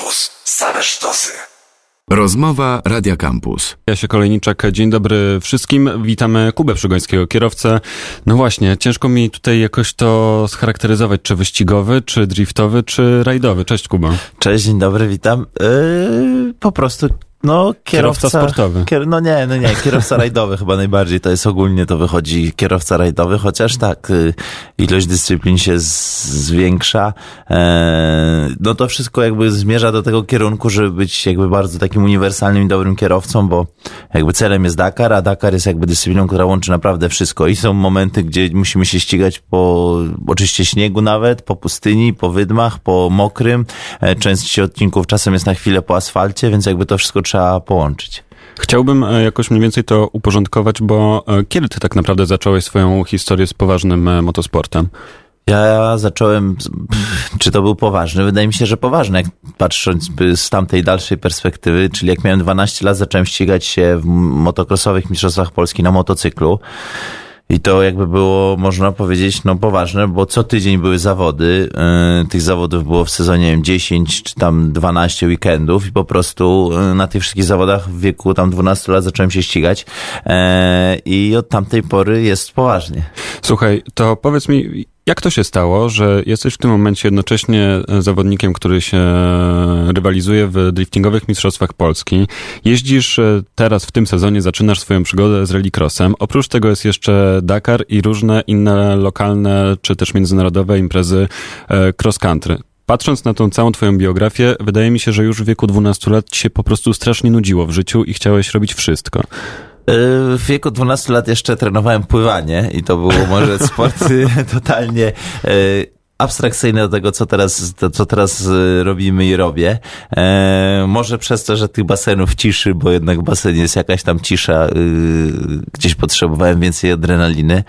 Campus. Same sztosy. Rozmowa Radia Campus. Ja się Kolejniczak, dzień dobry wszystkim. Witamy Kubę Przygońskiego, kierowcę. No właśnie, ciężko mi tutaj jakoś to scharakteryzować, czy wyścigowy, czy driftowy, czy rajdowy. Cześć Kuba. Cześć, dzień dobry, witam. Yy, po prostu no, kierowca, Kierowca sportowy. Kier, no nie, no nie, kierowca rajdowy chyba najbardziej, to jest ogólnie to wychodzi kierowca rajdowy, chociaż tak, y, ilość dyscyplin się zwiększa. E, no to wszystko jakby zmierza do tego kierunku, żeby być jakby bardzo takim uniwersalnym i dobrym kierowcą, bo jakby celem jest Dakar, a Dakar jest jakby dyscypliną, która łączy naprawdę wszystko. I są momenty, gdzie musimy się ścigać po oczywiście śniegu nawet, po pustyni, po wydmach, po mokrym. E, część odcinków czasem jest na chwilę po asfalcie, więc jakby to wszystko trzeba połączyć. Chciałbym e, jakoś mniej więcej to uporządkować, bo e, kiedy ty tak naprawdę zacząłeś swoją historię z poważnym e, motosportem? Ja zacząłem, czy to był poważny? Wydaje mi się, że poważny, jak patrząc z tamtej dalszej perspektywy, czyli jak miałem 12 lat, zacząłem ścigać się w motocrossowych mistrzostwach Polski na motocyklu. I to jakby było, można powiedzieć, no poważne, bo co tydzień były zawody. Yy, tych zawodów było w sezonie nie wiem, 10 czy tam 12 weekendów i po prostu yy, na tych wszystkich zawodach w wieku tam 12 lat zacząłem się ścigać. Yy, I od tamtej pory jest poważnie. Słuchaj, to powiedz mi, jak to się stało, że jesteś w tym momencie jednocześnie e, zawodnikiem, który się e, rywalizuje w driftingowych mistrzostwach Polski. Jeździsz e, teraz w tym sezonie, zaczynasz swoją przygodę z rallycrossem. Oprócz tego jest jeszcze Dakar i różne inne lokalne czy też międzynarodowe imprezy cross country. Patrząc na tą całą twoją biografię, wydaje mi się, że już w wieku 12 lat ci się po prostu strasznie nudziło w życiu i chciałeś robić wszystko. W wieku 12 lat jeszcze trenowałem pływanie i to było może sport y, totalnie abstrakcyjny do tego, co teraz, to, co teraz y, robimy i robię. E, może przez to, że tych basenów ciszy, bo jednak w basenie jest jakaś tam cisza, y, gdzieś potrzebowałem więcej adrenaliny.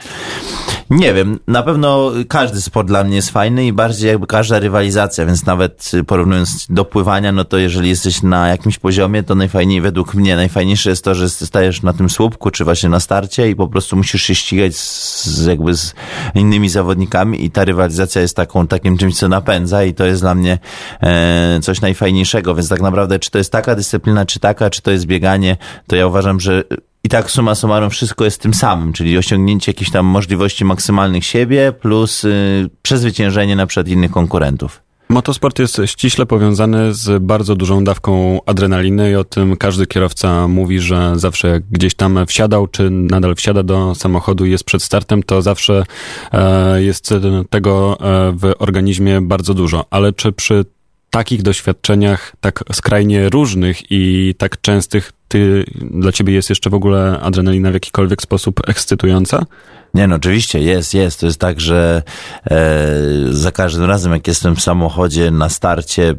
Nie wiem, na pewno każdy sport dla mnie jest fajny i bardziej jakby każda rywalizacja, więc nawet porównując do pływania, no to jeżeli jesteś na jakimś poziomie, to najfajniej, według mnie, najfajniejsze jest to, że stajesz na tym słupku, czy właśnie na starcie i po prostu musisz się ścigać z jakby z innymi zawodnikami i ta rywalizacja jest taką, takim czymś, co napędza i to jest dla mnie e, coś najfajniejszego, więc tak naprawdę, czy to jest taka dyscyplina, czy taka, czy to jest bieganie, to ja uważam, że i tak suma summarum wszystko jest tym samym, czyli osiągnięcie jakichś tam możliwości maksymalnych siebie plus y, przezwyciężenie na przykład innych konkurentów. Motosport jest ściśle powiązany z bardzo dużą dawką adrenaliny i o tym każdy kierowca mówi, że zawsze jak gdzieś tam wsiadał, czy nadal wsiada do samochodu i jest przed startem, to zawsze e, jest tego e, w organizmie bardzo dużo. Ale czy przy takich doświadczeniach, tak skrajnie różnych i tak częstych, ty, dla ciebie jest jeszcze w ogóle adrenalina w jakikolwiek sposób ekscytująca? Nie no, oczywiście jest, jest. To jest tak, że e, za każdym razem, jak jestem w samochodzie na starcie,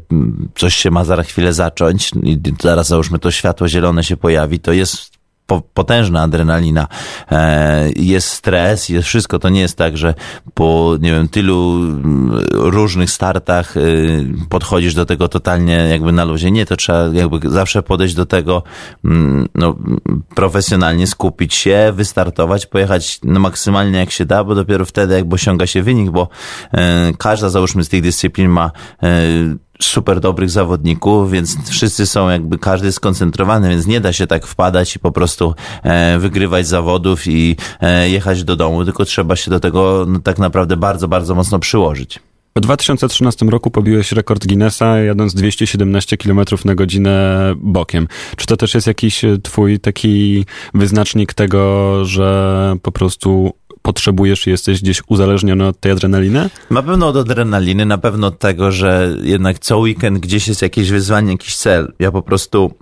coś się ma za chwilę zacząć i zaraz załóżmy to światło zielone się pojawi, to jest potężna adrenalina, e, jest stres, jest wszystko. To nie jest tak, że po, nie wiem, tylu mm, różnych startach y, podchodzisz do tego totalnie jakby na luzie. Nie, to trzeba jakby zawsze podejść do tego mm, no, profesjonalnie, skupić się, wystartować, pojechać no, maksymalnie jak się da, bo dopiero wtedy jakby osiąga się wynik, bo e, każda załóżmy z tych dyscyplin ma e, super dobrych zawodników, więc wszyscy są jakby, każdy skoncentrowany, więc nie da się tak wpadać i po prostu e, wygrywać zawodów i e, jechać do domu, tylko trzeba się do tego no, tak naprawdę bardzo, bardzo mocno przyłożyć. W 2013 roku pobiłeś rekord Guinnessa, jadąc 217 km na godzinę bokiem. Czy to też jest jakiś e, twój taki wyznacznik tego, że po prostu potrzebujesz i jesteś gdzieś uzależniony od tej adrenaliny? Na pewno od adrenaliny, na pewno od tego, że jednak co weekend gdzieś jest jakieś wyzwanie, jakiś cel. Ja po prostu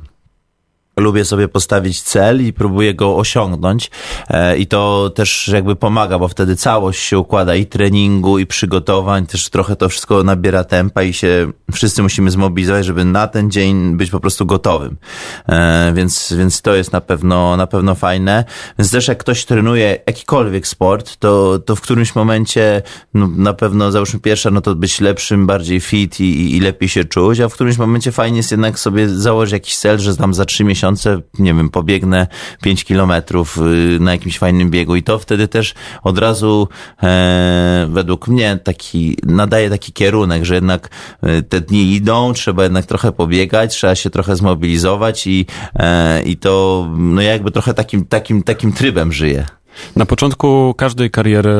lubię sobie postawić cel i próbuję go osiągnąć e, i to też jakby pomaga, bo wtedy całość się układa i treningu, i przygotowań, też trochę to wszystko nabiera tempa i się wszyscy musimy zmobilizować, żeby na ten dzień być po prostu gotowym. E, Więc, więc to jest na pewno, na pewno fajne. Więc też jak ktoś trenuje jakikolwiek sport, to, to w którymś momencie no, na pewno załóżmy pierwsza, no to być lepszym, bardziej fit i, i- lepiej się czuć, a w którymś momencie fajnie jest jednak sobie założyć jakiś cel, że tam za trzy miesiące miesiące, nie wiem, pobiegnę 5 kilometrów y, na jakimś fajnym biegu i to wtedy też od razu e, według mnie taki nadaje taki kierunek, że jednak e, te dni idą, trzeba jednak trochę pobiegać, trzeba się trochę zmobilizować i, e, i to no ja jakby trochę takim, takim, takim trybem żyję. Na początku każdej kariery,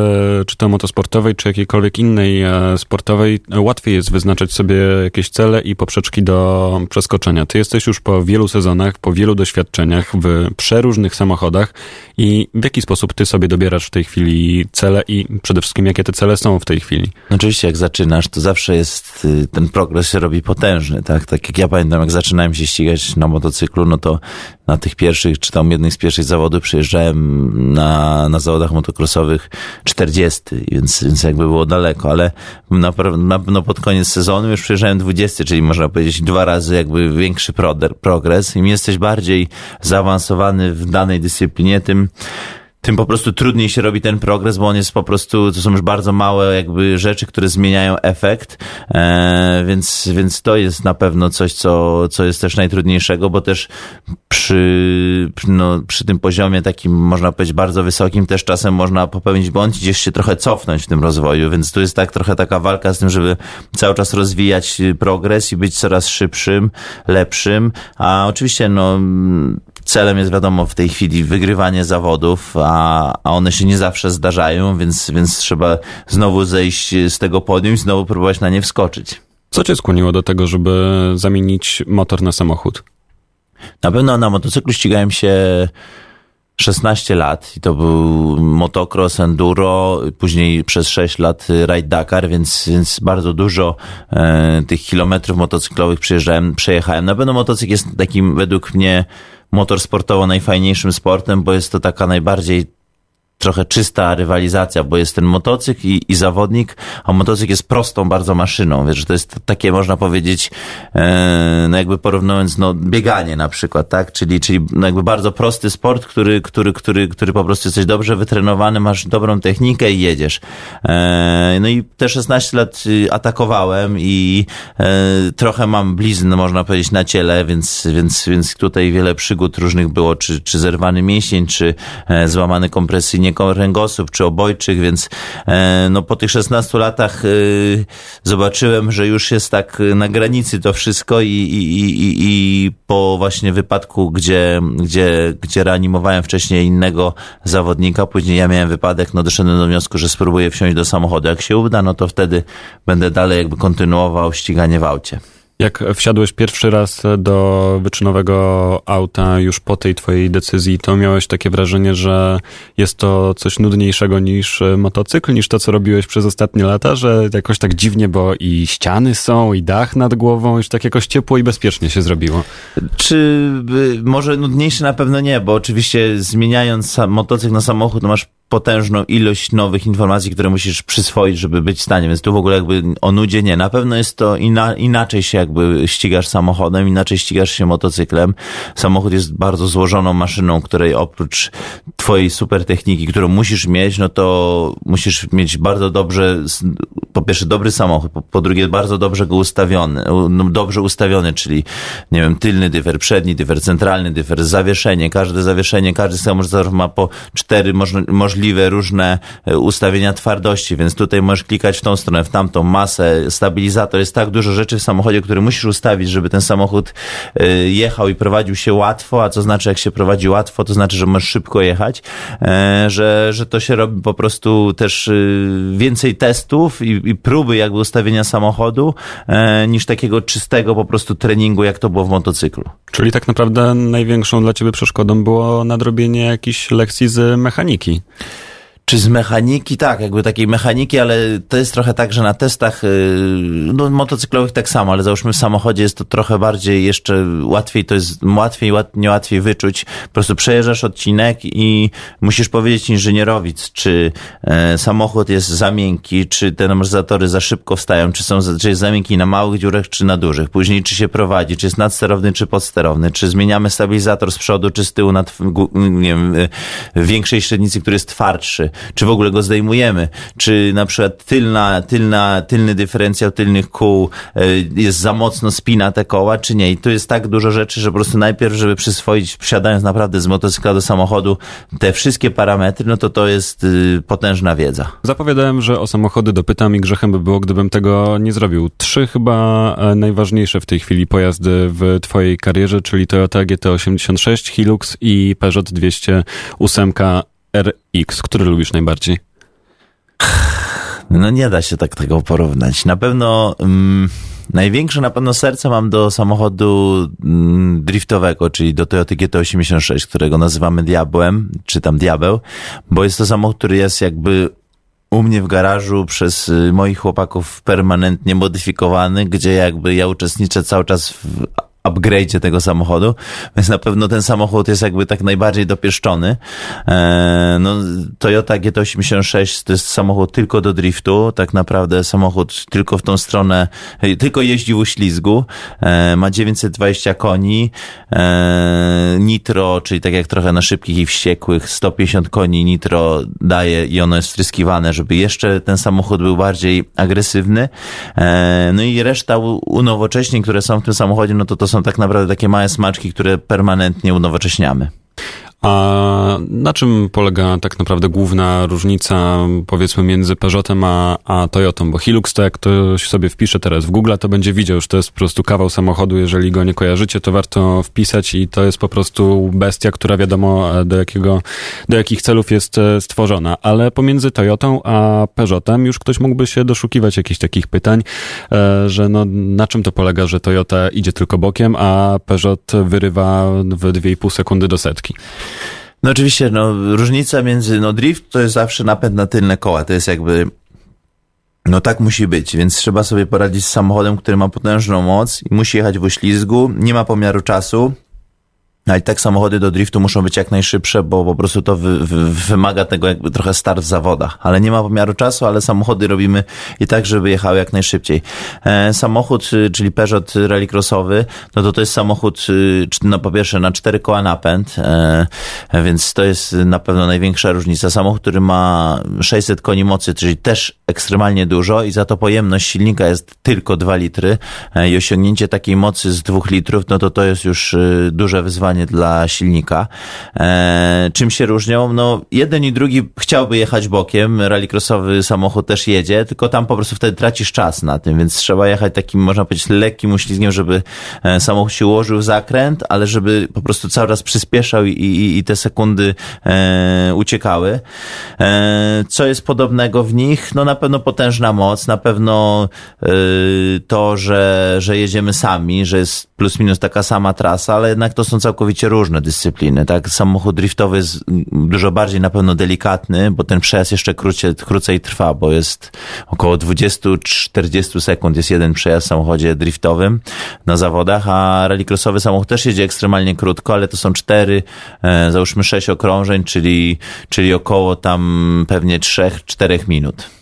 czy to motosportowej, czy jakiejkolwiek innej e, sportowej, łatwiej jest wyznaczać sobie jakieś cele i poprzeczki do przeskoczenia. Ty jesteś już po wielu sezonach, po wielu doświadczeniach w przeróżnych samochodach i w jaki sposób ty sobie dobierasz w tej chwili cele i przede wszystkim jakie te cele są w tej chwili? No oczywiście jak zaczynasz, to zawsze jest, y, ten progres się robi potężny, tak? Tak jak ja pamiętam, jak zaczynałem się ścigać na motocyklu, no to na tych pierwszych, czy tam jednych z pierwszych zawodów przyjeżdżałem na, na zawodach motocrossowych 40, więc, więc jakby było daleko, ale na, na, no pod koniec sezonu już przyjeżdżałem 20, czyli można powiedzieć dwa razy jakby większy progres. Im jesteś bardziej zaawansowany w danej dyscyplinie, tym tym po prostu trudniej się robi ten progres, bo on jest po prostu, to są już bardzo małe jakby rzeczy, które zmieniają efekt, e, więc, więc to jest na pewno coś, co, co jest też najtrudniejszego, bo też przy, no, przy tym poziomie takim, można powiedzieć, bardzo wysokim też czasem można popełnić błąd gdzieś się trochę cofnąć w tym rozwoju, więc tu jest tak trochę taka walka z tym, żeby cały czas rozwijać progres i być coraz szybszym, lepszym, a oczywiście no celem jest wiadomo w tej chwili wygrywanie zawodów, a, a one się nie zawsze zdarzają, więc, więc trzeba znowu zejść z tego podium i znowu próbować na nie wskoczyć. Co cię skłoniło do tego, żeby zamienić motor na samochód? Na pewno na motocyklu ścigałem się 16 lat i to był motocross, enduro, później przez 6 lat ride Dakar, więc, więc bardzo dużo e, tych kilometrów motocyklowych przyjeżdżałem, przejechałem. Na pewno motocykl jest takim według mnie motor sportowo najfajniejszym sportem, bo jest to taka najbardziej trochę czysta rywalizacja, bo jest ten motocykl i, i zawodnik, a motocykl jest prostą bardzo maszyną, wiesz, że to jest takie, można powiedzieć, e, no jakby porównując, no bieganie na przykład, tak, czyli, czyli no jakby bardzo prosty sport, który, który, który, który po prostu jesteś dobrze wytrenowany, masz dobrą technikę i jedziesz. E, no i te 16 lat y, atakowałem i e, trochę mam blizn, można powiedzieć, na ciele, więc, więc, więc tutaj wiele przygód różnych było, czy, czy zerwany mięsień, czy e, złamany kompresyjnie nie kręgosłup czy obojczyk, więc e, no po tych 16 latach e, zobaczyłem, że już jest tak na granicy to wszystko i, i, i, i po właśnie wypadku, gdzie, gdzie, gdzie reanimowałem wcześniej innego zawodnika, później ja miałem wypadek, no doszedłem do wniosku, że spróbuję wsiąść do samochodu. Jak się uda, no to wtedy będę dalej jakby kontynuował ściganie w aucie. Jak wsiadłeś pierwszy raz do wyczynowego auta już po tej twojej decyzji, to miałeś takie wrażenie, że jest to coś nudniejszego niż motocykl, niż to, co robiłeś przez ostatnie lata, że jakoś tak dziwnie, bo i ściany są, i dach nad głową, już tak jakoś ciepło i bezpiecznie się zrobiło. Czy może nudniejszy na pewno nie, bo oczywiście zmieniając motocykl na samochód, masz potężną ilość nowych informacji, które musisz przyswoić, żeby być w stanie, więc tu w ogóle jakby o nudzie nie. Na pewno jest to ina, inaczej się jakby ścigasz samochodem, inaczej ścigasz się motocyklem. Samochód jest bardzo złożoną maszyną, której oprócz twojej super techniki, którą musisz mieć, no to musisz mieć bardzo dobrze, po pierwsze dobry samochód, po, po drugie bardzo dobrze go ustawiony, no, dobrze ustawiony, czyli nie wiem, tylny dyfer, przedni dyfer, centralny dyfer, zawieszenie, każde zawieszenie, każdy samochód ma po cztery możliwe możliwe różne e, ustawienia twardości, więc tutaj możesz klikać w tą stronę, w tamtą masę, stabilizator. Jest tak dużo rzeczy w samochodzie, które musisz ustawić, żeby ten samochód e, jechał i prowadził się łatwo, a co znaczy jak się prowadzi łatwo, to znaczy, że możesz szybko jechać, e, że, że to się robi po prostu też więcej testów i, i próby jakby ustawienia samochodu niż takiego czystego po prostu treningu, jak to było w motocyklu. Czyli tak naprawdę największą dla ciebie przeszkodą było nadrobienie jakichś lekcji z mechaniki. Czy z mechaniki? Tak, jakby takiej mechaniki, ale to jest trochę tak, że na testach y, no, motocyklowych tak samo, ale załóżmy w samochodzie jest to trochę bardziej jeszcze łatwiej, to jest łatwiej, nie łatwiej wyczuć. Po prostu przejeżdżasz odcinek i musisz powiedzieć inżynierowi, czy e, samochód jest za miękki, czy te amortyzatory za szybko wstają, czy, są, czy jest za miękki na małych dziurach, czy na dużych. Później czy się prowadzi, czy jest nadsterowny, czy podsterowny, czy zmieniamy stabilizator z przodu, czy z tyłu na nie wiem, większej średnicy, który jest twardszy czy w ogóle go zdejmujemy, czy na przykład tylna, tylna, tylny dyferencjał tylnych kół e, jest za mocno spina te koła, czy nie. I tu jest tak dużo rzeczy, że po prostu najpierw, żeby przyswoić, wsiadając naprawdę z motocykla do samochodu, te wszystkie parametry, no to to jest y, potężna wiedza. Zapowiadałem, że o samochody dopytam i grzechem by było, gdybym tego nie zrobił. Trzy chyba e, najważniejsze w tej chwili pojazdy w twojej karierze, czyli Toyota GT86, Hilux i Peugeot 208 RX. Który lubisz najbardziej? No nie da się tak tego porównać. Na pewno mm, największe na pewno serce mam do samochodu mm, driftowego, czyli do Toyota GT86, którego nazywamy Diabłem, czy tam Diabeł, bo jest to samochód, który jest jakby u mnie w garażu przez y, moich chłopaków permanentnie modyfikowany, gdzie jakby ja uczestniczę cały czas w upgrade'zie tego samochodu, więc na pewno ten samochód jest jakby tak najbardziej dopieszczony. E, no, Toyota GT86 to jest samochód tylko do driftu, tak naprawdę samochód tylko w tą stronę, tylko jeździ w uślizgu, e, ma 920 koni, e, nitro, czyli tak jak trochę na szybkich i wściekłych, 150 koni nitro daje i ono jest wtryskiwane, żeby jeszcze ten samochód był bardziej agresywny. No i reszta unowocześnień, które są w tym samochodzie, no to to są tak naprawdę takie małe smaczki, które permanentnie unowocześniamy. A na czym polega tak naprawdę główna różnica, powiedzmy, między Peugeotem a, a Toyotą? Bo Hilux, to jak ktoś sobie wpisze teraz w Google, to będzie widział, że to jest po prostu kawał samochodu. Jeżeli go nie kojarzycie, to warto wpisać i to jest po prostu bestia, która wiadomo do jakiego, do jakich celów jest e, stworzona. Ale pomiędzy Toyotą a Peugeotem już ktoś mógłby się doszukiwać jakichś takich pytań, e, że no, na czym to polega, że Toyota idzie tylko bokiem, a Peugeot wyrywa w 2,5 sekundy do setki. No oczywiście, no, różnica między, no drift to jest zawsze napęd na tylne koła, to jest jakby, no tak musi być, więc trzeba sobie poradzić z samochodem, który ma potężną moc i musi jechać w oślizgu, nie ma pomiaru czasu, no i tak samochody do driftu muszą być jak najszybsze, bo po prostu to wy, wy, wymaga tego jakby trochę start w zawodach. Ale nie ma pomiaru czasu, ale samochody robimy i tak, żeby jechały jak najszybciej. E, samochód, y, czyli Peugeot rallycrossowy, no to to jest samochód, y, no po pierwsze na cztery koła napęd, e, więc to jest na pewno największa różnica. Samochód, który ma 600 koni mocy, czyli też ekstremalnie dużo i za to pojemność silnika jest tylko 2 litry e, i osiągnięcie takiej mocy z 2 litrów, no to to jest już y, duże wyzwanie dla silnika. E, czym się różnią? No, jeden i drugi chciałby jechać bokiem, rallycrossowy samochód też jedzie, tylko tam po prostu wtedy tracisz czas na tym, więc trzeba jechać takim, można powiedzieć, lekkim uślizgiem, żeby e, samochód się ułożył w zakręt, ale żeby po prostu cały czas przyspieszał i, i, i te sekundy e, uciekały. E, co jest podobnego w nich? No na pewno potężna moc, na pewno e, to, że, że jedziemy sami, że jest plus minus taka sama trasa, ale jednak to są całkowicie różne dyscypliny, tak? Samochód driftowy jest dużo bardziej na pewno delikatny, bo ten przejazd jeszcze krócej, krócej trwa, bo jest około 20-40 sekund jest jeden przejazd w samochodzie driftowym na zawodach, a rallycrossowy samochód też jedzie ekstremalnie krótko, ale to są cztery, e, załóżmy sześć okrążeń, czyli, czyli około tam pewnie trzech, czterech minut.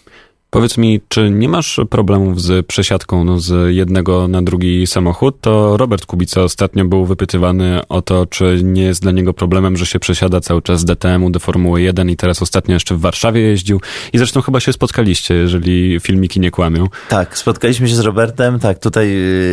Powiedz mi, czy nie masz problemów z przesiadką no, z jednego na drugi samochód? To Robert Kubica ostatnio był wypytywany o to, czy nie jest dla niego problemem, że się przesiada cały czas z DTM-u do Formuły 1 i teraz ostatnio jeszcze w Warszawie jeździł. I zresztą chyba się spotkaliście, jeżeli filmiki nie kłamią. Tak, spotkaliśmy się z Robertem. Tak, tutaj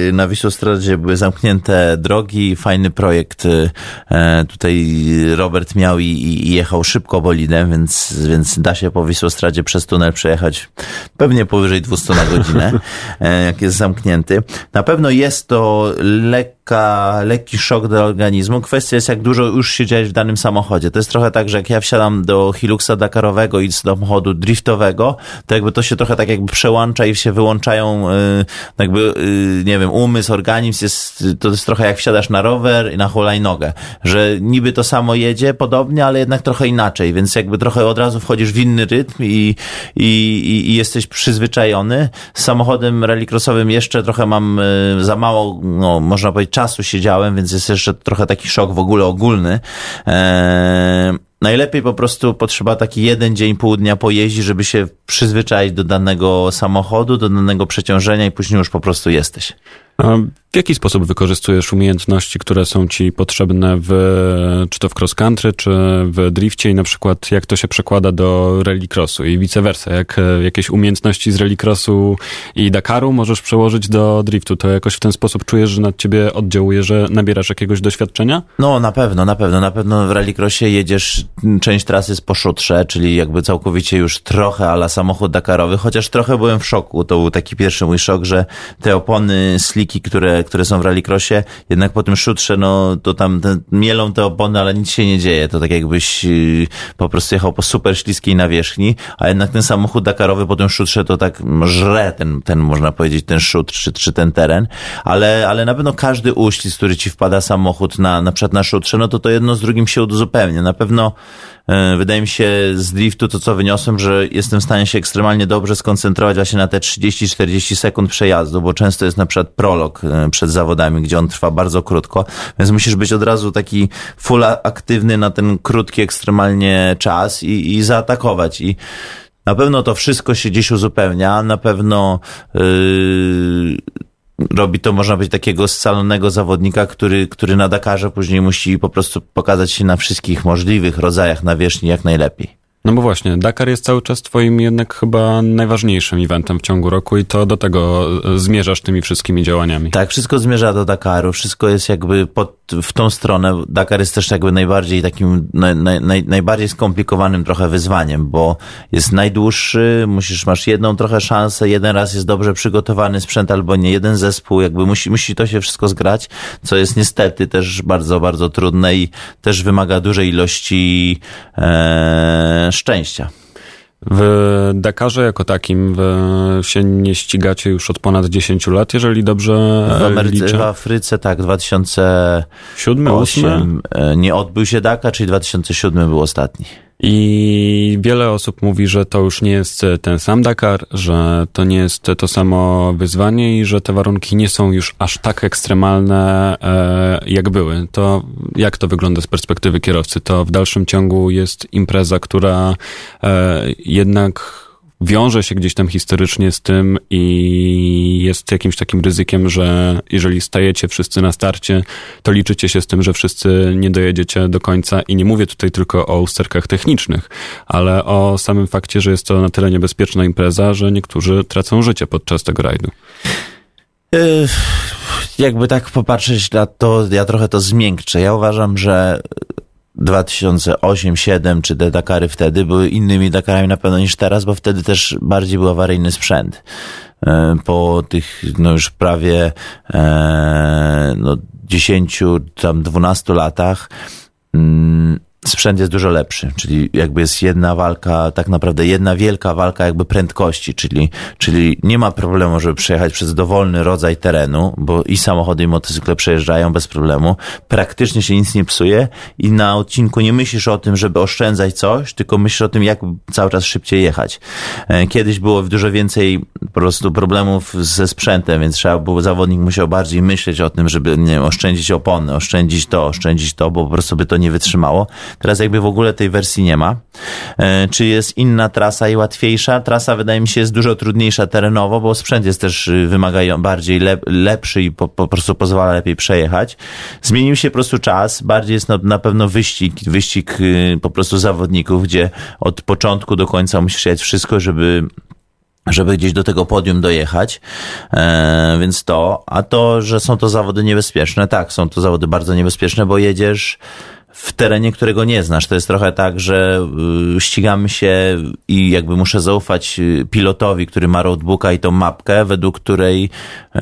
y, na Wisłostradzie były zamknięte drogi, fajny projekt. Y, e, tutaj Robert miał i, i jechał szybko bolidem, więc, więc da się po Wisłostradzie przez tunel przejechać pewnie powyżej 200 na godzinę, e, jak jest zamknięty. Na pewno jest to lekka, lekki szok do organizmu. Kwestia jest, jak dużo już siedziałeś w danym samochodzie. To jest trochę tak, że jak ja wsiadam do Hiluxa Dakarowego i z samochodu driftowego, to jakby to się trochę tak jakby przełącza i się wyłączają e, jakby, e, nie wiem, umysł, organizm jest, to jest trochę jak wsiadasz na rower i na hulajnogę, że niby to samo jedzie podobnie, ale jednak trochę inaczej, więc jakby trochę od razu wchodzisz w inny rytm i, i, i jesteś przyzwyczajony. Z samochodem rallycrossowym jeszcze trochę mam e, za mało, no, można powiedzieć, czasu siedziałem, więc jest jeszcze trochę taki szok w ogóle ogólny. Eee, najlepiej po prostu potrzeba taki jeden dzień, pół dnia pojeździć, żeby się przyzwyczaić do danego samochodu, do danego przeciążenia i później już po prostu jesteś. W jaki sposób wykorzystujesz umiejętności, które są ci potrzebne w, czy to w cross country, czy w drifcie i na przykład jak to się przekłada do rallycrossu i vice versa? Jak e, jakieś umiejętności z rallycrossu i Dakaru możesz przełożyć do driftu? To jakoś w ten sposób czujesz, że na ciebie oddziałuje, że nabierasz jakiegoś doświadczenia? No na pewno, na pewno. Na pewno w rallycrossie jedziesz, część trasy jest po szutrze, czyli jakby całkowicie już trochę ala samochód Dakarowy, chociaż trochę byłem w szoku. To był taki pierwszy mój szok, że te opony, które które są w rallycrossie, jednak po tym szutrze, no to tam te, mielą te opony, ale nic się nie dzieje. To tak jakbyś yy, po prostu jechał po super śliskiej nawierzchni, a jednak ten samochód Dakarowy po tym szutrze to tak żre ten, ten można powiedzieć, ten szutr czy, czy ten teren, ale, ale na pewno każdy uścisk, który ci wpada samochód na, na przykład na szutrze, no to to jedno z drugim się uzupełnia. Na pewno E, wydaje mi się z driftu to, co wyniosłem, że jestem w stanie się ekstremalnie dobrze skoncentrować właśnie na te 30-40 sekund przejazdu, bo często jest na przykład prolog e, przed zawodami, gdzie on trwa bardzo krótko, więc musisz być od razu taki full aktywny na ten krótki ekstremalnie czas i, i zaatakować. I na pewno to wszystko się gdzieś uzupełnia, na pewno yy, robi to, można być takiego scalonego zawodnika, który, który na Dakarze później musi po prostu pokazać się na wszystkich możliwych rodzajach nawierzchni jak najlepiej. No bo właśnie, Dakar jest cały czas twoim jednak chyba najważniejszym eventem w ciągu roku i to do tego e, zmierzasz tymi wszystkimi działaniami. Tak, wszystko zmierza do Dakaru, wszystko jest jakby pod, w tą stronę. Dakar jest też jakby najbardziej takim, naj, naj, najbardziej skomplikowanym trochę wyzwaniem, bo jest najdłuższy, musisz, masz jedną trochę szansę, jeden raz jest dobrze przygotowany sprzęt albo nie, jeden zespół, jakby musi, musi to się wszystko zgrać, co jest niestety też bardzo, bardzo trudne i też wymaga dużej ilości e, szczęścia. W Dakarze jako takim się nie ścigacie już od ponad 10 lat, jeżeli dobrze w Ameryce, liczę. W Afryce tak, 2007 2008 e, nie odbył się Dakar, czyli 2007 był ostatni. I wiele osób mówi, że to już nie jest ten sam Dakar, że to nie jest to samo wyzwanie i że te warunki nie są już aż tak ekstremalne, e, jak były. To jak to wygląda z perspektywy kierowcy? To w dalszym ciągu jest impreza, która e, jednak wiąże się gdzieś tam historycznie z tym i jest jakimś takim ryzykiem, że jeżeli stajecie wszyscy na starcie, to liczycie się z tym, że wszyscy nie dojedziecie do końca i nie mówię tutaj tylko o usterkach technicznych, ale o samym fakcie, że jest to na tyle niebezpieczna impreza, że niektórzy tracą życie podczas tego rajdu. Jakby tak popatrzeć na to, ja trochę to zmiękczę. Ja uważam, że 2008-2007 czy te Dakary wtedy były innymi Dakarami na pewno niż teraz, bo wtedy też bardziej był awaryjny sprzęt. E, po tych no już prawie e, no, 10, tam 12 latach mm, sprzęt jest dużo lepszy, czyli jakby jest jedna walka, tak naprawdę jedna wielka walka jakby prędkości, czyli, czyli nie ma problemu, żeby przejechać przez dowolny rodzaj terenu, bo i samochody i motocykle przejeżdżają bez problemu, praktycznie się nic nie psuje i na odcinku nie myślisz o tym, żeby oszczędzać coś, tylko myślisz o tym, jak cały czas szybciej jechać. E, kiedyś było dużo więcej po prostu problemów ze sprzętem, więc trzeba było, zawodnik musiał bardziej myśleć o tym, żeby nie wiem, oszczędzić opony, oszczędzić to, oszczędzić to, bo po prostu by to nie wytrzymało. Teraz jakby w ogóle tej wersji nie ma. E, czy jest inna trasa i łatwiejsza? Trasa wydaje mi się jest dużo trudniejsza terenowo, bo sprzęt jest też y, wymagają bardziej lep, lepszy i po, po, prostu pozwala lepiej przejechać. Zmienił się po prostu czas, bardziej jest na, na pewno wyścig, wyścig y, po prostu zawodników, gdzie od początku do końca musisz jechać wszystko, żeby żeby gdzieś do tego podium dojechać, e, więc to, a to, że są to zawody niebezpieczne, tak, są to zawody bardzo niebezpieczne, bo jedziesz w terenie, którego nie znasz. To jest trochę tak, że y, ścigamy się i jakby muszę zaufać y, pilotowi, który ma roadbooka i tą mapkę, według której yy,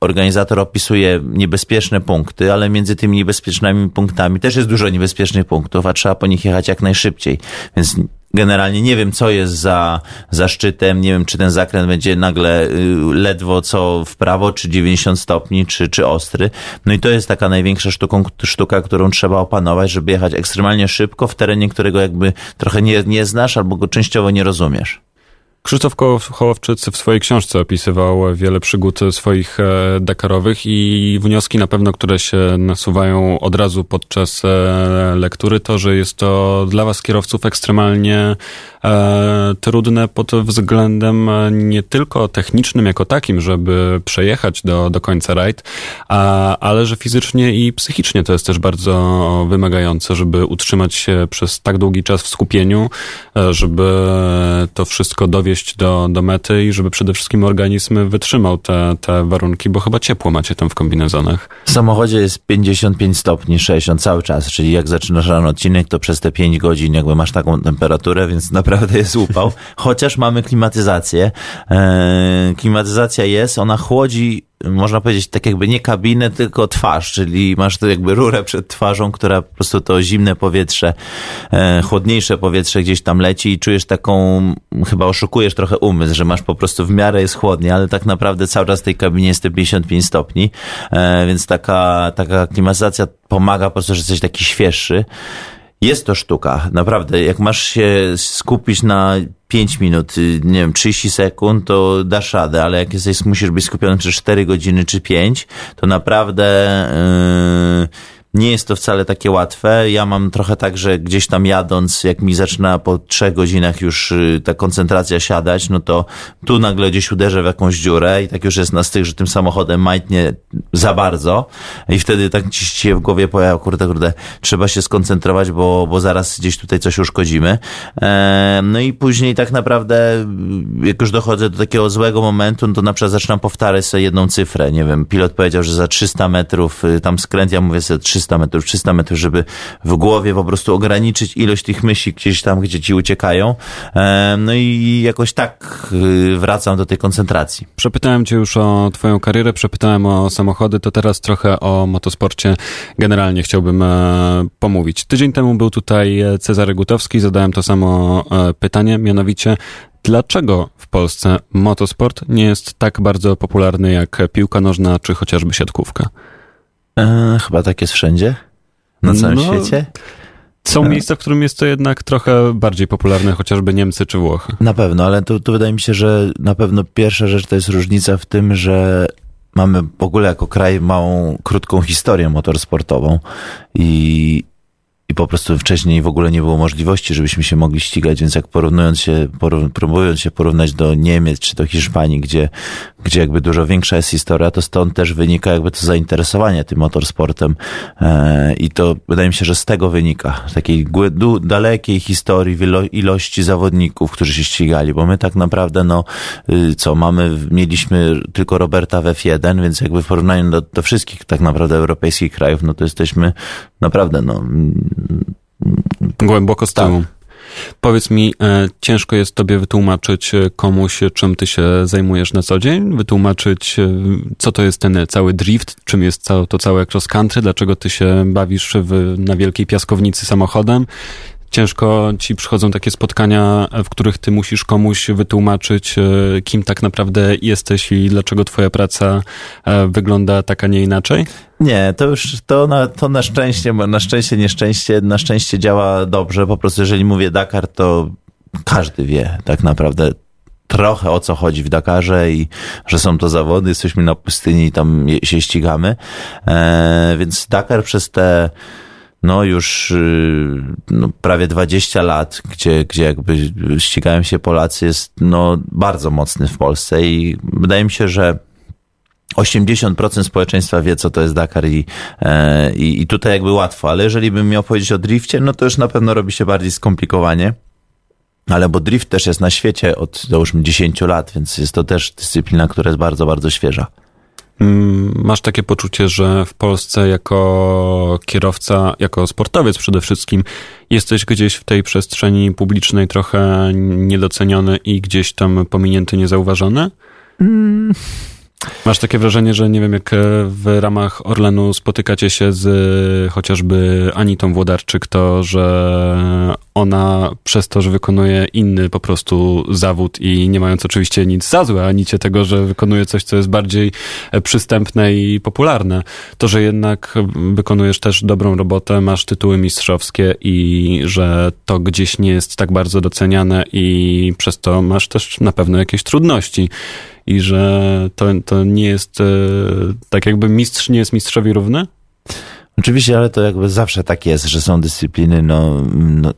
organizator opisuje niebezpieczne punkty, ale między tymi niebezpiecznymi punktami też jest dużo niebezpiecznych punktów, a trzeba po nich jechać jak najszybciej. Więc generalnie nie wiem, co jest za, za szczytem, nie wiem, czy ten zakręt będzie nagle y, ledwo co w prawo, czy 90 stopni, czy, czy ostry. No i to jest taka największa sztuką, sztuka, którą trzeba opanować, żeby jechać ekstremalnie szybko w terenie, którego jakby trochę nie, nie znasz albo go częściowo nie rozumiesz. Krzysztof Hołowczyc w swojej książce opisywał wiele przygód swoich e, Dakarowych i wnioski na pewno, które się nasuwają od razu podczas e, lektury, to, że jest to dla was kierowców ekstremalnie e, trudne pod względem nie tylko technicznym jako takim, żeby przejechać do, do końca rajd, a, ale że fizycznie i psychicznie to jest też bardzo wymagające, żeby utrzymać się przez tak długi czas w skupieniu, żeby to wszystko dowieść do, do mety i żeby przede wszystkim organizm wytrzymał te, te warunki, bo chyba ciepło macie tam w kombinezonach. W samochodzie jest 55 stopni, 60 cały czas, czyli jak zaczynasz rano odcinek, to przez te 5 godzin jakby masz taką temperaturę, więc naprawdę jest upał. Chociaż mamy klimatyzację. Eee, klimatyzacja jest, ona chłodzi można powiedzieć, tak jakby nie kabinę, tylko twarz, czyli masz tu jakby rurę przed twarzą, która po prostu to zimne powietrze, e, chłodniejsze powietrze gdzieś tam leci i czujesz taką, chyba oszukujesz trochę umysł, że masz po prostu w miarę jest chłodnie, ale tak naprawdę cały czas w tej kabinie jest te 55 stopni, e, więc taka, taka klimatyzacja pomaga po prostu, że jesteś taki świeższy. Jest to sztuka, naprawdę. Jak masz się skupić na 5 minut, y, nie wiem, 30 sekund, to dasz radę, ale jak jesteś, musisz być skupiony przez 4 godziny czy 5, to naprawdę yy, nie jest to wcale takie łatwe. Ja mam trochę tak, że gdzieś tam jadąc, jak mi zaczyna po trzech godzinach już y, ta koncentracja siadać, no to tu nagle gdzieś uderzę w jakąś dziurę i tak już jest na styk, że tym samochodem majtnie za bardzo i wtedy tak ci się w głowie pojawia, kurde, kurde, trzeba się skoncentrować, bo, bo zaraz gdzieś tutaj coś uszkodzimy. E, no i później tak naprawdę, jak już dochodzę do takiego złego momentu, no to na przykład zaczynam powtarzać sobie jedną cyfrę. Nie wiem, pilot powiedział, że za 300 metrów y, tam skręt, ja mówię sobie 300 300 metrów, 300 metrów, żeby w głowie po prostu ograniczyć ilość tych myśli gdzieś tam, gdzie ci uciekają. No i jakoś tak y, wracam do tej koncentracji. Przepytałem cię już o twoją karierę, przepytałem o samochody, to teraz trochę o motosporcie generalnie chciałbym e, pomówić. Tydzień temu był tutaj Cezary Gutowski, zadałem to samo e, pytanie, mianowicie Dlaczego w Polsce motosport nie jest tak bardzo popularny jak piłka nożna czy chociażby siatkówka? E, chyba tak jest wszędzie? Na całym no, świecie? Są e. miejsca, w którym jest to jednak trochę bardziej popularne, chociażby Niemcy czy Włochy. Na pewno, ale tu, tu wydaje mi się, że na pewno pierwsza rzecz to jest różnica w tym, że mamy w ogóle jako kraj małą, krótką historię motorsportową i i po prostu wcześniej w ogóle nie było możliwości, żebyśmy się mogli ścigać, więc jak porównując się, próbując się porównać do Niemiec czy do Hiszpanii, gdzie, gdzie jakby dużo większa jest historia, to stąd też wynika jakby to zainteresowanie tym motorsportem. E, i to wydaje mi się, że z tego wynika, takiej dalekiej historii ilości zawodników, którzy się ścigali, bo my tak naprawdę no, y, co, mamy, mieliśmy tylko Roberta w F1, więc jakby w porównaniu do, do wszystkich tak naprawdę europejskich krajów, no to jesteśmy naprawdę no Głęboko z tyłu. Tak. Powiedz mi, e, ciężko jest tobie wytłumaczyć e, komuś, czym ty się zajmujesz na co dzień? Wytłumaczyć, e, co to jest ten cały drift, czym jest to całe cross country, dlaczego ty się bawisz w, na wielkiej piaskownicy samochodem? Ciężko ci przychodzą takie spotkania, w których ty musisz komuś wytłumaczyć, e, kim tak naprawdę jesteś i dlaczego twoja praca e, wygląda tak, a nie inaczej? Nie, to już to na, to na szczęście, na szczęście, nieszczęście, na szczęście działa dobrze. Po prostu jeżeli mówię Dakar, to każdy wie tak naprawdę trochę o co chodzi w Dakarze i że są to zawody, jesteśmy na pustyni i tam się ścigamy. E, więc Dakar przez te no już y, no, prawie 20 lat, gdzie, gdzie jakby ścigają się Polacy, jest no, bardzo mocny w Polsce i wydaje mi się, że 80% społeczeństwa wie, co to jest Dakar i, e, i, i tutaj jakby łatwo, ale jeżeli bym miał powiedzieć o drifcie, no to już na pewno robi się bardziej skomplikowanie. Ale bo drift też jest na świecie od załóżmy 10 lat, więc jest to też dyscyplina, która jest bardzo, bardzo świeża. Mm, masz takie poczucie, że w Polsce jako kierowca, jako sportowiec przede wszystkim, jesteś gdzieś w tej przestrzeni publicznej trochę niedoceniony i gdzieś tam pominięty, niezauważony? Mm, Masz takie wrażenie, że nie wiem, jak e, w ramach Orlenu spotykacie się z e, chociażby Anitą Włodarczyk, to że ona przez to, że wykonuje inny po prostu zawód i nie mając oczywiście nic za złe Anicie tego, że wykonuje coś, co jest bardziej e, przystępne i popularne, to, że jednak wykonujesz też dobrą robotę, masz tytuły mistrzowskie i że to gdzieś nie jest tak bardzo doceniane i przez to masz też na pewno jakieś trudności i że to, to nie jest e, tak jakby mistrz nie jest mistrzowi równy? Oczywiście, ale to jakby zawsze tak jest, że są dyscypliny, no, no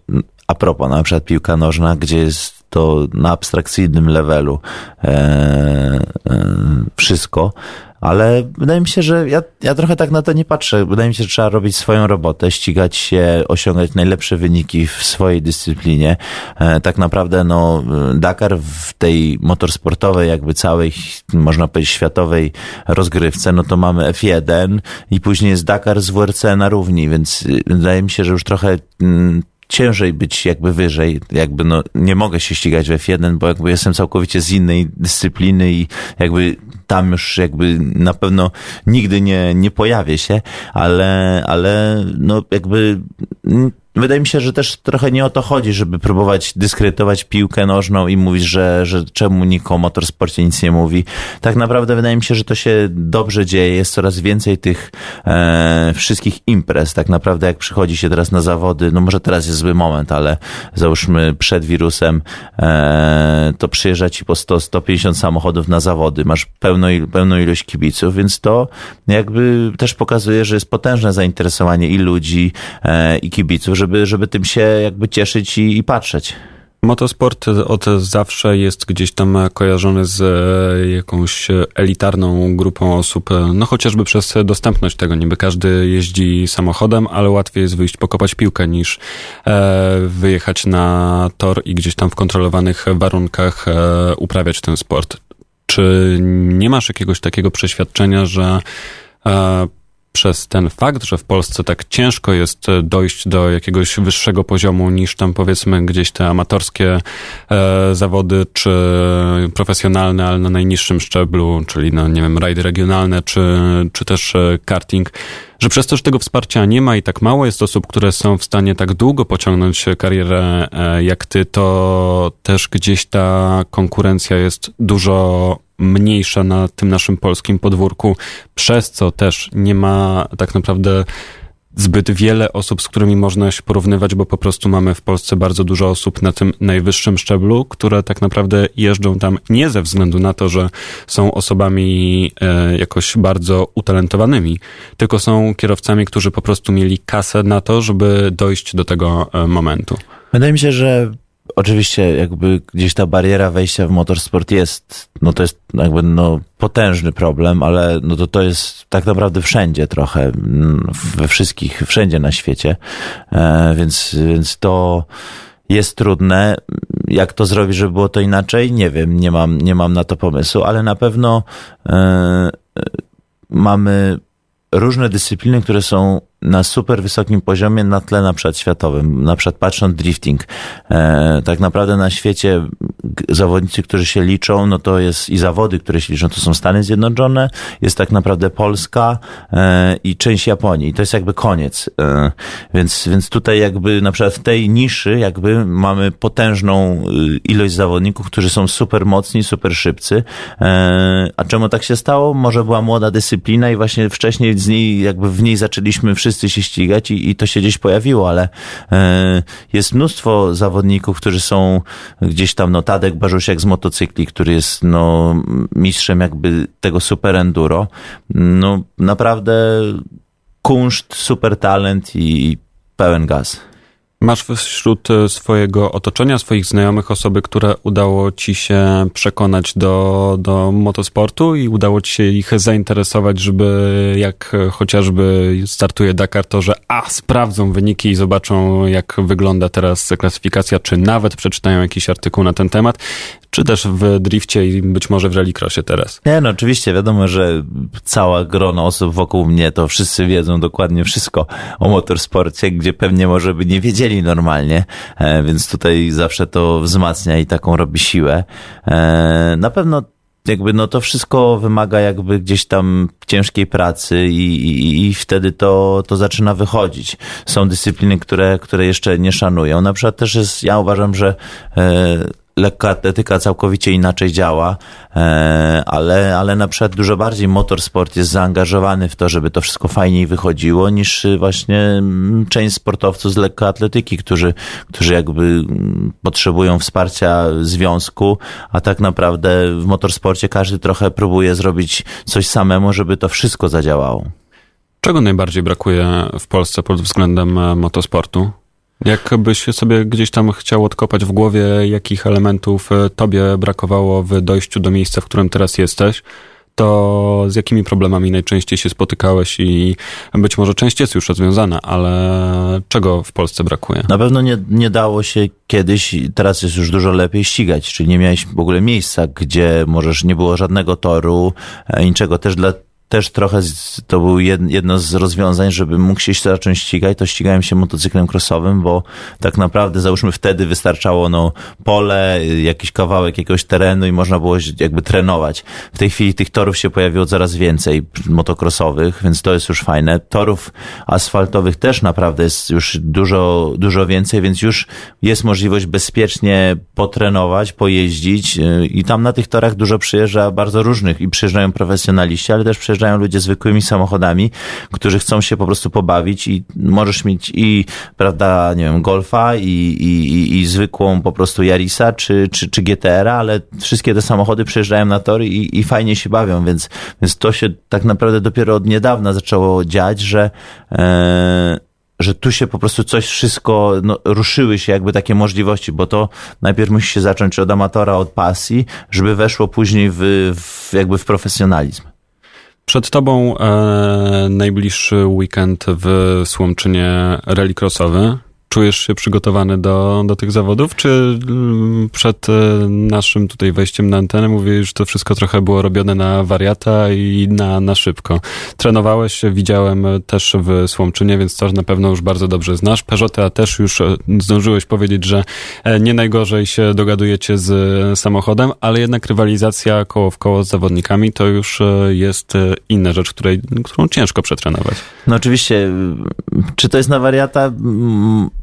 a propos, na przykład piłka nożna, gdzie jest to na abstrakcyjnym levelu e, e, wszystko, ale wydaje mi się, że ja, ja trochę tak na to nie patrzę. Wydaje mi się, że trzeba robić swoją robotę, ścigać się, osiągać najlepsze wyniki w swojej dyscyplinie. E, tak naprawdę, no, Dakar w tej motorsportowej, jakby całej, można powiedzieć, światowej rozgrywce, no to mamy F1 i później jest Dakar z WRC na równi, więc wydaje mi się, że już trochę mm, ciężej być jakby wyżej, jakby no nie mogę się ścigać w F1, bo jakby jestem całkowicie z innej dyscypliny i jakby tam już jakby na pewno nigdy nie, nie pojawię się, ale, ale no jakby Wydaje mi się, że też trochę nie o to chodzi, żeby próbować dyskredytować piłkę nożną i mówić, że, że czemu nikt o motorsporcie nic nie mówi. Tak naprawdę wydaje mi się, że to się dobrze dzieje. Jest coraz więcej tych e, wszystkich imprez. Tak naprawdę jak przychodzi się teraz na zawody, no może teraz jest zły moment, ale załóżmy przed wirusem, e, to przyjeżdża ci po 100-150 samochodów na zawody. Masz pełno, pełną ilość kibiców, więc to jakby też pokazuje, że jest potężne zainteresowanie i ludzi, e, i kibiców, żeby żeby, żeby tym się jakby cieszyć i, i patrzeć. Motosport od zawsze jest gdzieś tam kojarzony z e, jakąś elitarną grupą osób, e, no chociażby przez dostępność tego. Niby każdy jeździ samochodem, ale łatwiej jest wyjść pokopać piłkę niż e, wyjechać na tor i gdzieś tam w kontrolowanych warunkach uprawiać ten sport. Czy nie masz jakiegoś takiego przeświadczenia, że przez ten fakt, że w Polsce tak ciężko jest e, dojść do jakiegoś wyższego poziomu niż tam powiedzmy gdzieś te amatorskie e, zawody, czy profesjonalne, ale na najniższym szczeblu, czyli no nie wiem, rajdy regionalne, czy, czy też e, karting, że przez to, że tego wsparcia nie ma i tak mało jest osób, które są w stanie tak długo pociągnąć karierę e, jak ty, to też gdzieś ta konkurencja jest dużo mniejsza na tym naszym polskim podwórku, przez co też nie ma tak naprawdę zbyt wiele osób, z którymi można się porównywać, bo po prostu mamy w Polsce bardzo dużo osób na tym najwyższym szczeblu, które tak naprawdę jeżdżą tam nie ze względu na to, że są osobami e, jakoś bardzo utalentowanymi, tylko są kierowcami, którzy po prostu mieli kasę na to, żeby dojść do tego e, momentu. Wydaje mi się, że oczywiście jakby gdzieś ta bariera wejścia w motorsport jest, no to jest jakby no potężny problem, ale no to to jest tak naprawdę wszędzie trochę, we wszystkich, wszędzie na świecie, e, więc, więc to jest trudne. Jak to zrobić, żeby było to inaczej? Nie wiem, nie mam, nie mam na to pomysłu, ale na pewno e, e mamy różne dyscypliny, które są na super wysokim poziomie na tle na przykład światowym, na przykład patrząc drifting. E, tak naprawdę na świecie zawodnicy, którzy się liczą, no to jest i zawody, które się liczą, to są Stany Zjednoczone, jest tak naprawdę Polska e, i część Japonii. To jest jakby koniec. E, więc, więc tutaj jakby na przykład w tej niszy jakby mamy potężną y, ilość zawodników, którzy są super mocni, super szybcy. E, a czemu tak się stało? Może była młoda dyscyplina i właśnie wcześniej z niej, jakby w niej zaczęliśmy wszyscy wszyscy się ścigać i, i to się gdzieś pojawiło, ale e, jest mnóstwo zawodników, którzy są gdzieś tam, no Tadek Barzusiak z motocykli, który jest no mistrzem jakby tego super enduro. No naprawdę kunszt, super talent i pełen gaz. Masz wśród e, swojego otoczenia, swoich znajomych osoby, które udało ci się przekonać do, do motosportu i udało ci się ich zainteresować, żeby jak chociażby startuje Dakar, to że a, sprawdzą wyniki i zobaczą jak wygląda teraz klasyfikacja, czy nawet przeczytają jakiś artykuł na ten temat czy też w drifcie i być może w rallycrossie teraz? Nie, no oczywiście, wiadomo, że cała grona osób wokół mnie to wszyscy wiedzą dokładnie wszystko o motorsporcie, gdzie pewnie może by nie wiedzieli normalnie, e, więc tutaj zawsze to wzmacnia i taką robi siłę. E, na pewno jakby no to wszystko wymaga jakby gdzieś tam ciężkiej pracy i, i, i wtedy to, to zaczyna wychodzić. Są dyscypliny, które, które jeszcze nie szanują. Na przykład też jest, ja uważam, że e, lekka atletyka całkowicie inaczej działa, e, ale, ale na przykład dużo bardziej motorsport jest zaangażowany w to, żeby to wszystko fajniej wychodziło, niż właśnie mm, część sportowców z lekkoatletyki, którzy, którzy jakby mm, potrzebują wsparcia związku, a tak naprawdę w motorsporcie każdy trochę próbuje zrobić coś samemu, żeby to wszystko zadziałało. Czego najbardziej brakuje w Polsce pod względem e, motosportu? Jakbyś sobie gdzieś tam chciał odkopać w głowie, jakich elementów e, tobie brakowało w dojściu do miejsca, w którym teraz jesteś, to z jakimi problemami najczęściej się spotykałeś i być może część jest już rozwiązana, ale czego w Polsce brakuje? Na pewno nie, nie dało się kiedyś, teraz jest już dużo lepiej ścigać, czyli nie miałeś w ogóle miejsca, gdzie możesz, nie było żadnego toru, e, niczego też dla też trochę to był jedno z rozwiązań, żeby mógł się zacząć ścigać, to ścigałem się motocyklem crossowym, bo tak naprawdę załóżmy wtedy wystarczało no pole, jakiś kawałek jakiegoś terenu i można było jakby trenować. W tej chwili tych torów się pojawiło coraz więcej motocrossowych, więc to jest już fajne. Torów asfaltowych też naprawdę jest już dużo, dużo więcej, więc już jest możliwość bezpiecznie potrenować, pojeździć i tam na tych torach dużo przyjeżdża bardzo różnych i przyjeżdżają profesjonaliści, ale też przyjeżdżają przyjeżdżają ludzie zwykłymi samochodami, którzy chcą się po prostu pobawić i możesz mieć i, prawda, nie wiem, Golfa i, i, i, i zwykłą po prostu Yarisa czy, czy, czy GTR-a, ale wszystkie te samochody przyjeżdżają na tory i, i fajnie się bawią, więc, więc to się tak naprawdę dopiero od niedawna zaczęło dziać, że e, że tu się po prostu coś wszystko, no, ruszyły się jakby takie możliwości, bo to najpierw musi się zacząć od amatora, od pasji, żeby weszło później w, w jakby w profesjonalizm. Przed tobą e, najbliższy weekend w Słomczynie rallycrossowy. Czujesz się przygotowany do, do tych zawodów, czy mm, przed e, naszym tutaj wejściem na antenę mówisz, że to wszystko trochę było robione na wariata i na, na szybko? Trenowałeś, widziałem też w Słomczynie, więc to na pewno już bardzo dobrze znasz. Peugeota też już e, zdążyłeś powiedzieć, że e, nie najgorzej się dogadujecie z samochodem, ale jednak rywalizacja koło w koło z zawodnikami to już jest inna rzecz, której, którą ciężko przetrenować. No oczywiście, czy to jest na wariata?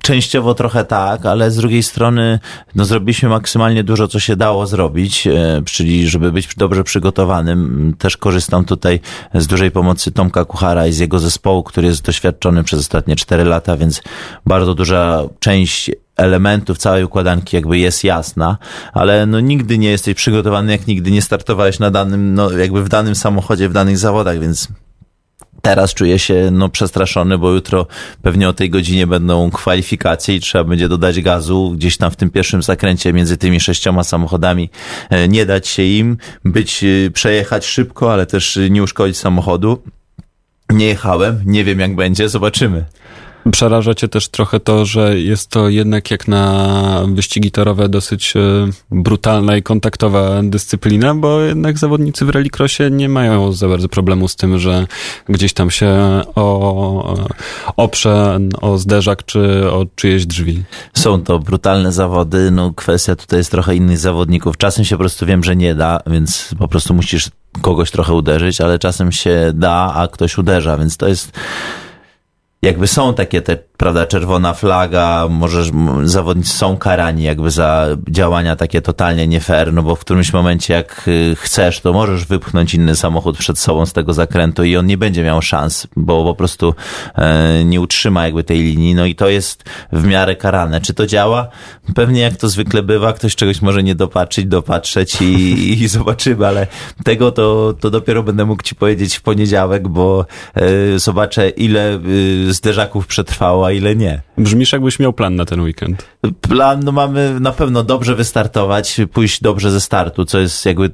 Częściowo trochę tak, ale z drugiej strony no, zrobiliśmy maksymalnie dużo, co się dało zrobić, e, czyli żeby być dobrze przygotowanym. Też korzystam tutaj z dużej pomocy Tomka Kuchara i z jego zespołu, który jest doświadczony przez ostatnie 4 lata, więc bardzo duża część elementów całej układanki jakby jest jasna, ale no nigdy nie jesteś przygotowany, jak nigdy nie startowałeś na danym, no jakby w danym samochodzie, w danych zawodach, więc Teraz czuję się no, przestraszony, bo jutro pewnie o tej godzinie będą kwalifikacje i trzeba będzie dodać gazu gdzieś tam w tym pierwszym zakręcie między tymi sześcioma samochodami. E, nie dać się im, być, e, przejechać szybko, ale też nie uszkodzić samochodu. Nie jechałem, nie wiem jak będzie, zobaczymy. Przeraża cię też trochę to, że jest to jednak jak na wyścigi torowe dosyć e, brutalna i kontaktowa dyscyplina, bo jednak zawodnicy w rallycrossie nie mają za bardzo problemu z tym, że gdzieś tam się o, oprze o zderzak czy o czyjeś drzwi. Są to brutalne zawody, no kwestia tutaj jest trochę innych zawodników. Czasem się po prostu wiem, że nie da, więc po prostu musisz kogoś trochę uderzyć, ale czasem się da, a ktoś uderza, więc to jest jakby są takie te, prawda, czerwona flaga, możesz, zawodnicy są karani jakby za działania takie totalnie nie fair, no bo w którymś momencie jak y, chcesz, to możesz wypchnąć inny samochód przed sobą z tego zakrętu i on nie będzie miał szans, bo po prostu e, nie utrzyma jakby tej linii, no i to jest w miarę karane. Czy to działa? Pewnie jak to zwykle bywa, ktoś czegoś może nie dopatrzyć, dopatrzeć i, i zobaczymy, ale tego to, to dopiero będę mógł ci powiedzieć w poniedziałek, bo e, zobaczę ile e, zderzaków przetrwało, a ile nie. Brzmisz jakbyś miał plan na ten weekend. Plan, no mamy na pewno dobrze wystartować, pójść dobrze ze startu, co jest jakby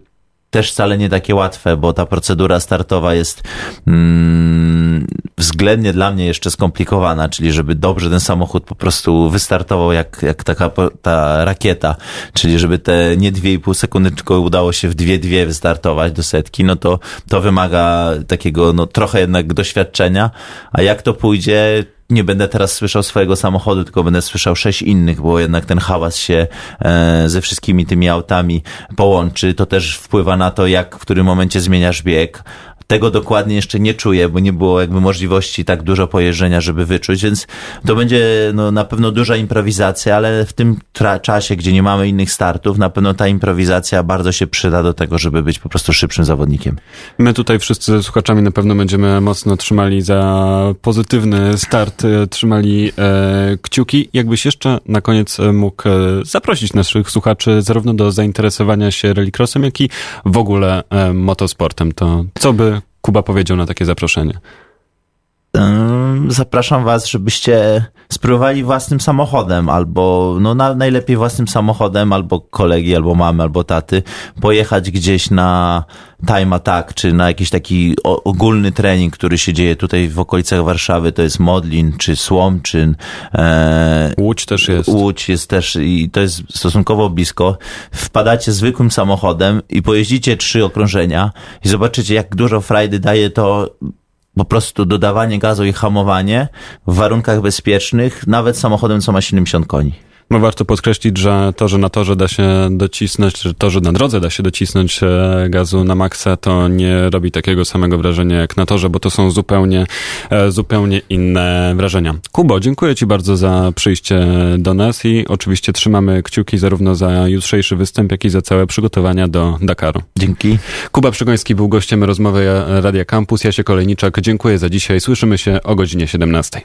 też wcale nie takie łatwe, bo ta procedura startowa jest mm, względnie dla mnie jeszcze skomplikowana, czyli żeby dobrze ten samochód po prostu wystartował jak, jak taka ta rakieta, czyli żeby te nie 2,5 sekundy, tylko udało się w 2,2 wystartować do setki, no to to wymaga takiego no trochę jednak doświadczenia, a jak to pójdzie, nie będę teraz słyszał swojego samochodu, tylko będę słyszał sześć innych, bo jednak ten hałas się e, ze wszystkimi tymi autami połączy. To też wpływa na to, jak w którym momencie zmieniasz bieg. Tego dokładnie jeszcze nie czuję, bo nie było jakby możliwości tak dużo pojeżdżenia, żeby wyczuć, więc to będzie no, na pewno duża improwizacja, ale w tym czasie, gdzie nie mamy innych startów, na pewno ta improwizacja bardzo się przyda do tego, żeby być po prostu szybszym zawodnikiem. My tutaj wszyscy ze słuchaczami na pewno będziemy mocno trzymali za pozytywny start, e, trzymali e, kciuki. Jakbyś jeszcze na koniec e, mógł e, zaprosić naszych słuchaczy zarówno do zainteresowania się rallycrossem, jak i w ogóle e, motosportem, to co by Kuba powiedział na takie zaproszenie? Zapraszam Was, żebyście spróbowali własnym samochodem, albo no na, najlepiej własnym samochodem, albo kolegi, albo mamy, albo taty, pojechać gdzieś na time attack, czy na jakiś taki ogólny trening, który się dzieje tutaj w okolicach Warszawy, to jest Modlin, czy Słomczyn. E, Łódź też jest. Łódź jest też i to jest stosunkowo blisko. Wpadacie zwykłym samochodem i pojeździcie trzy okrążenia i zobaczycie, jak dużo frajdy daje to po prostu dodawanie gazu i hamowanie w warunkach bezpiecznych, nawet samochodem, co ma 70 koni. No warto podkreślić, że to, że na torze da się docisnąć, że to, że na drodze da się docisnąć e, gazu na maksa, to nie robi takiego samego wrażenia jak na torze, bo to są zupełnie, e, zupełnie inne wrażenia. Kubo, dziękuję Ci bardzo za przyjście do nas i oczywiście trzymamy kciuki zarówno za jutrzejszy występ, jak i za całe przygotowania do Dakaru. Dzięki. Kuba Przygoński był gościem rozmowy Radia Campus. Ja się Kolejniczak. Dziękuję za dzisiaj. Słyszymy się o godzinie 17.